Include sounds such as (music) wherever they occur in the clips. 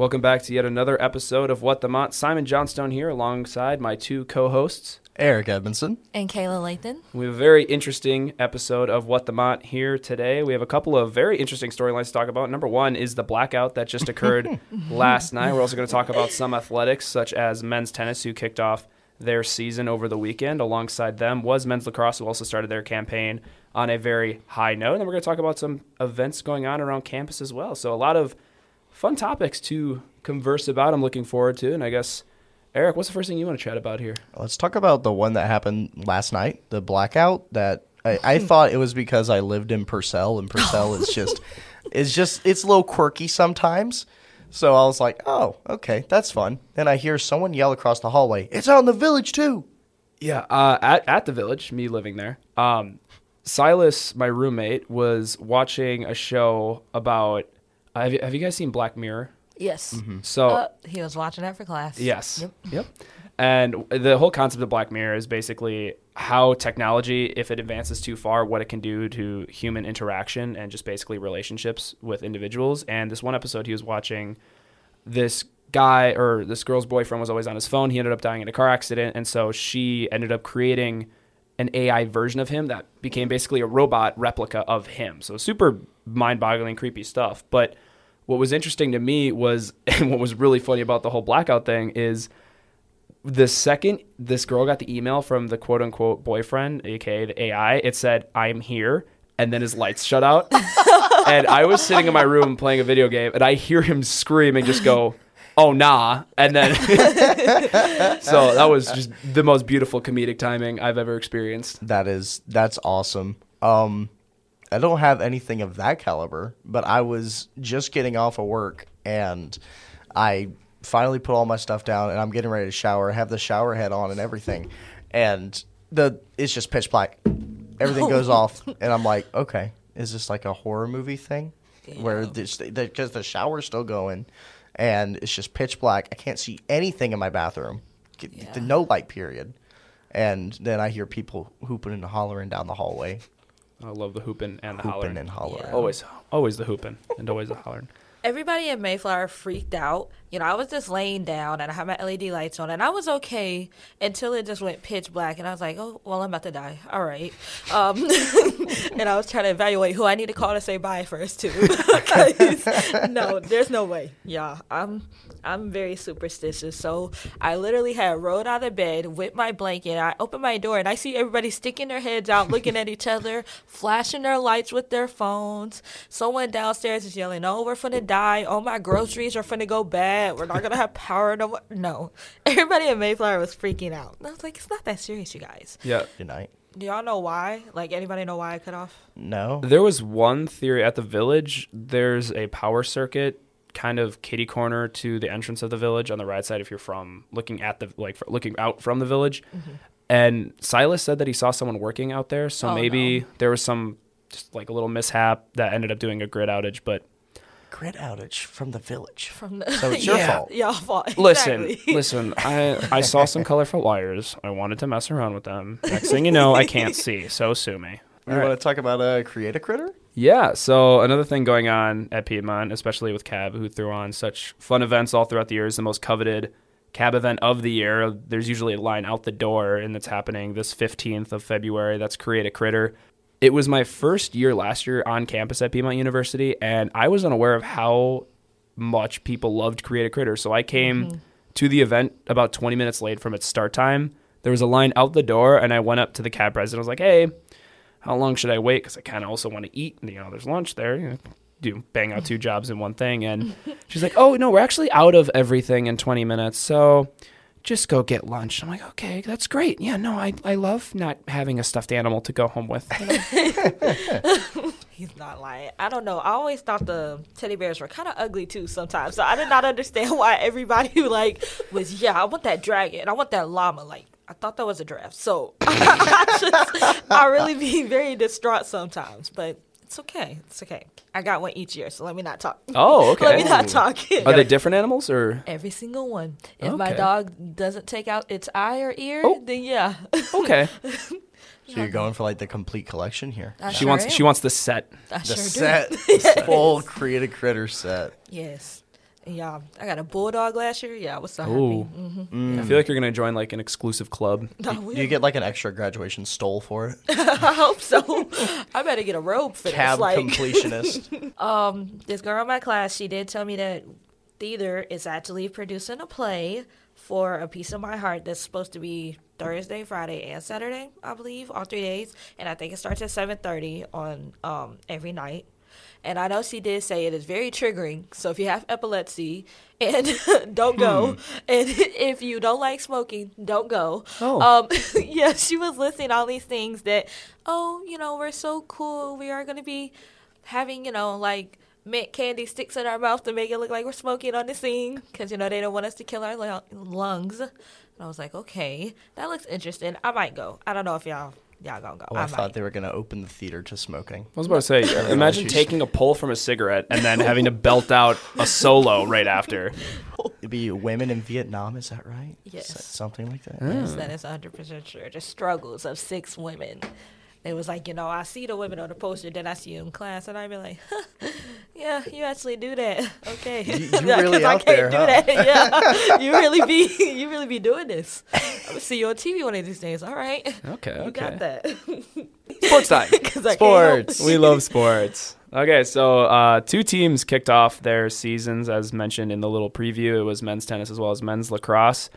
Welcome back to yet another episode of What the Mont. Simon Johnstone here alongside my two co-hosts. Eric Edmondson. And Kayla Lathan. We have a very interesting episode of What the Mont here today. We have a couple of very interesting storylines to talk about. Number one is the blackout that just occurred (laughs) last night. We're also going to talk about some athletics, such as men's tennis, who kicked off their season over the weekend. Alongside them was men's lacrosse, who also started their campaign on a very high note. And then we're going to talk about some events going on around campus as well. So a lot of fun topics to converse about. I'm looking forward to, and I guess. Eric, what's the first thing you want to chat about here? Let's talk about the one that happened last night, the blackout. That I, I (laughs) thought it was because I lived in Purcell, and Purcell is just, (laughs) it's just, it's a little quirky sometimes. So I was like, oh, okay, that's fun. Then I hear someone yell across the hallway, "It's out in the village too." Yeah, uh, at at the village, me living there. Um, Silas, my roommate, was watching a show about. Uh, have, you, have you guys seen Black Mirror? Yes. So Uh, he was watching that for class. Yes. Yep. Yep. And the whole concept of Black Mirror is basically how technology, if it advances too far, what it can do to human interaction and just basically relationships with individuals. And this one episode, he was watching this guy or this girl's boyfriend was always on his phone. He ended up dying in a car accident. And so she ended up creating an AI version of him that became basically a robot replica of him. So super mind boggling, creepy stuff. But what was interesting to me was, (laughs) and what was really funny about the whole blackout thing is the second this girl got the email from the quote unquote boyfriend, aka the AI, it said, I'm here. And then his lights shut out. (laughs) and I was sitting in my room playing a video game and I hear him scream and just go, Oh nah. And then (laughs) So that was just the most beautiful comedic timing I've ever experienced. That is, that's awesome. Um, I don't have anything of that caliber, but I was just getting off of work and I finally put all my stuff down and I'm getting ready to shower. I have the shower head on and everything, and the it's just pitch black. Everything goes off, and I'm like, okay, is this like a horror movie thing, where this because the shower's still going, and it's just pitch black. I can't see anything in my bathroom, Yeah. the no light period, and then I hear people hooping and hollering down the hallway, I love the hooping and the hooping hollering. and hollering. Yeah. Always always the hooping and always the hollering. Everybody in Mayflower freaked out. You know, I was just laying down and I had my LED lights on and I was okay until it just went pitch black and I was like, oh, well, I'm about to die. All right. Um, (laughs) and I was trying to evaluate who I need to call to say bye first, too. (laughs) no, there's no way. Yeah, I'm I'm very superstitious. So I literally had rolled out of bed with my blanket. I open my door and I see everybody sticking their heads out, looking at each other, (laughs) flashing their lights with their phones. Someone downstairs is yelling, "Oh, we're finna die! Oh, my groceries are finna go bad. We're not gonna have power no more." No, (laughs) everybody in Mayflower was freaking out. And I was like, "It's not that serious, you guys." Yeah. Good night. Do y'all know why? Like, anybody know why I cut off? No. There was one theory at the village. There's a power circuit kind of kitty corner to the entrance of the village on the right side if you're from looking at the like fr- looking out from the village. And Silas said that he saw someone working out there, so Oh, maybe no. there was some just like a little mishap that ended up doing a grid outage, but Grid outage from the village. From the So it's (laughs) your Yeah, fault. Y'all fault. (laughs) listen, Exactly. listen, I I saw some colorful wires. I wanted to mess around with them. Next thing you know, I can't (laughs) see, so sue me. We want to talk about a uh, create a critter? Yeah, so another thing going on at Piedmont, especially with Cab, who threw on such fun events all throughout the year, is the most coveted Cab event of the year. There's usually a line out the door, and it's happening this 15th of February. That's Create a Critter. It was my first year last year on campus at Piedmont University, and I was unaware of how much people loved Create a Critter. So I came mm-hmm. to the event about 20 minutes late from its start time. There was a line out the door, and I went up to the cab president. I was like, "Hey, how long should I wait? Because I kind of also want to eat. And, you know, there's lunch there. You know, do bang out two (laughs) jobs in one thing." And she's like, "Oh no, we're actually out of everything in 20 minutes, so just go get lunch." I'm like, "Okay, that's great. Yeah, no, I I love not having a stuffed animal to go home with." (laughs) He's not lying. I don't know. I always thought the teddy bears were kind of ugly too sometimes. So I did not (laughs) understand why everybody like was yeah. I want that dragon. I want that llama. Like I thought that was a draft. So (laughs) I, just, I really be very distraught sometimes. But it's okay. It's okay. I got one each year. So let me not talk. oh, okay. (laughs) Let me not talk. Are they different animals or? Every single one. If my dog doesn't take out its eye or ear, Oh. then yeah. Okay. (laughs) So you're going for like the complete collection here. I She sure wants am. she wants the set. I The sure do. set, the full create a critter set. Yes. Yeah, I got a bulldog last year. Yeah, I was so Ooh. happy. hmm I feel like you're gonna join like an exclusive club. (laughs) No, Do we- you get like an extra graduation stole for it? (laughs) I hope so. (laughs) I better get a robe for Cab this. Like, completionist. um, this girl in my class, she did tell me that theater is actually producing a play for a piece of my heart that's supposed to be Thursday, Friday, and Saturday, I believe, all three days. And I think it starts at seven thirty on um every night. And I know she did say it is very triggering. So if you have epilepsy and (laughs) don't go, and (laughs) if you don't like smoking, don't go. Oh. Um, (laughs) yeah, she was listing all these things that, oh, you know, we're so cool. We are going to be having, you know, like mint candy sticks in our mouth to make it look like we're smoking on the scene because, you know, they don't want us to kill our lungs. And I was like, okay, that looks interesting. I might go. I don't know if y'all y'all gonna go. Oh, I, I, thought might. they were going to open the theater to smoking. I was about to say, (laughs) uh, imagine taking a pull from a cigarette and then having to belt out a solo right after. It'd be women in Vietnam, is that right? Yes. Is that something like that. Yes, that is 100% sure. The struggles of six women. It was like, you know, I see the women on the poster, then I see you in class, and I'd be like, (laughs) yeah, you actually do that. (laughs) Okay. You- you Yeah, really 'cause I out can't there, do huh? that. Yeah. you really be you really be doing this. See you on TV one of these days. All right. Okay, You got okay. that. (laughs) Sports time. 'Cause I can't help Sports. We love sports. Okay, so uh, two teams kicked off their seasons, as mentioned in the little preview. It was men's tennis as well as men's lacrosse.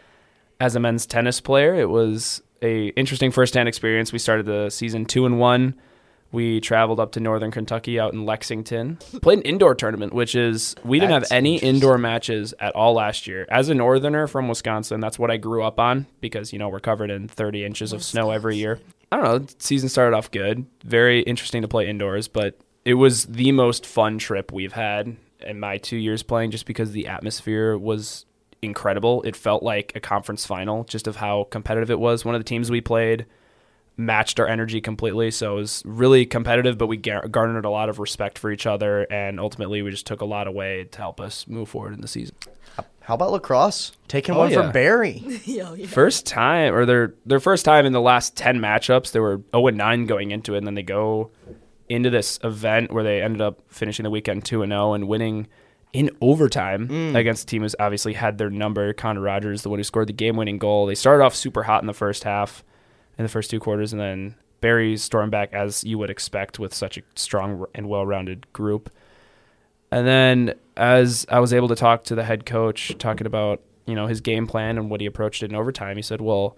As a men's tennis player, it was a interesting first-hand experience. We started the season two and one. We traveled up to northern Kentucky, out in Lexington. Played an indoor tournament, which is we didn't have any indoor matches at all last year. As a northerner from Wisconsin, that's what I grew up on because you know we're covered in 30 inches of snow every year. I don't know. Season started off good. Very interesting to play indoors, but it was the most fun trip we've had in my two years playing just because the atmosphere was incredible. It felt like a conference final just of how competitive it was. One of the teams we played matched our energy completely, so it was really competitive, but we garnered a lot of respect for each other, and ultimately we just took a lot away to help us move forward in the season. How about lacrosse? Taking Oh, one yeah. from Barry. (laughs) Yo, yeah. First time, or their their first time in the last ten matchups, they were zero and nine going into it, and then they go into this event where they ended up finishing the weekend two and zero and winning in overtime mm. against a team who's obviously had their number. Connor Rogers, the one who scored the game winning goal. They started off super hot in the first half, in the first two quarters, and then Barry stormed back as you would expect with such a strong and well rounded group. And then as I was able to talk to the head coach, talking about you know his game plan and what he approached it in overtime, he said, "Well,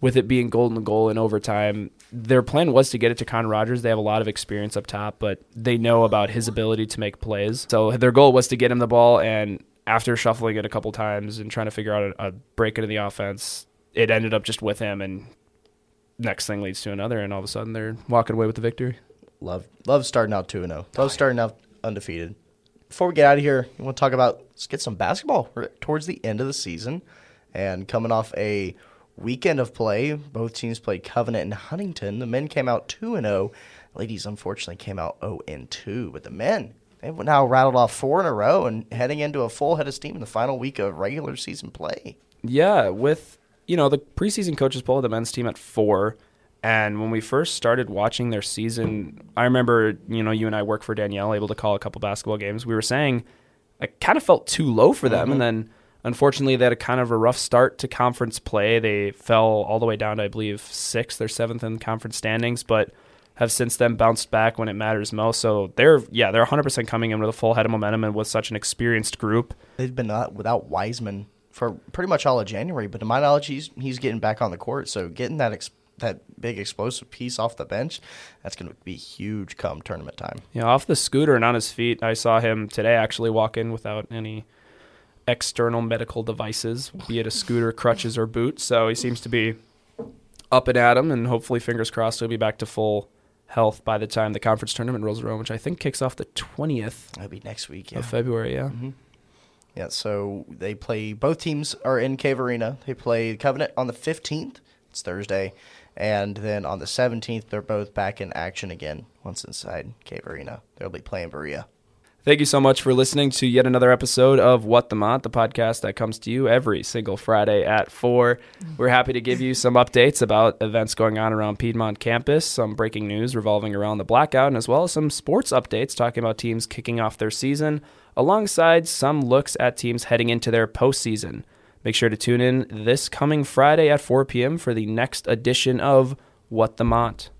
with it being golden goal in overtime, their plan was to get it to Con Rogers. They have a lot of experience up top, but they know about his ability to make plays. So their goal was to get him the ball, and after shuffling it a couple times and trying to figure out a, a break into the offense, it ended up just with him, and next thing leads to another, and all of a sudden they're walking away with the victory. Love love starting out 2 and 0. Love starting out undefeated. Before we get out of here, we want to talk about let's get some basketball We're towards the end of the season and coming off a weekend of play. Both teams played Covenant and Huntington. The men came out 2 and 0. Ladies unfortunately came out 0 and 2, but the men they've now rattled off four in a row and heading into a full head of steam in the final week of regular season play. Yeah, with you know the preseason coaches poll, of the men's team at four, and when we first started watching their season, I remember you know you and I work for Danielle, able to call a couple basketball games. We were saying I kind of felt too low for them, and mm-hmm. then unfortunately they had a kind of a rough start to conference play. They fell all the way down to I believe sixth or seventh in conference standings, but have since then bounced back when it matters most. So they're yeah they're 100% coming in with a full head of momentum and with such an experienced group. They've been uh, without Wiseman for pretty much all of January, but to my knowledge, he's he's getting back on the court. So getting that ex- that big explosive piece off the bench, that's going to be huge come tournament time. Yeah, off the scooter and on his feet. I saw him today actually walk in without any external medical devices, be it a scooter, crutches, or boot. So he seems to be up and at him, and hopefully, fingers crossed, he'll be back to full health by the time the conference tournament rolls around, which I think kicks off the 20th That'll be next week. Yeah. of February. Yeah. Mm-hmm. Yeah, so they play. Both teams are in Cave Arena. They play Covenant on the fifteenth. It's Thursday, and then on the seventeenth, they're both back in action again. Once inside Cave Arena, they'll be playing Berea. Thank you so much for listening to yet another episode of What the Mont, the podcast that comes to you every single Friday at 4. We're happy to give you some updates about events going on around Piedmont campus, some breaking news revolving around the blackout, and as well as some sports updates talking about teams kicking off their season, alongside some looks at teams heading into their postseason. Make sure to tune in this coming Friday at 4 p.m. for the next edition of What the Mont.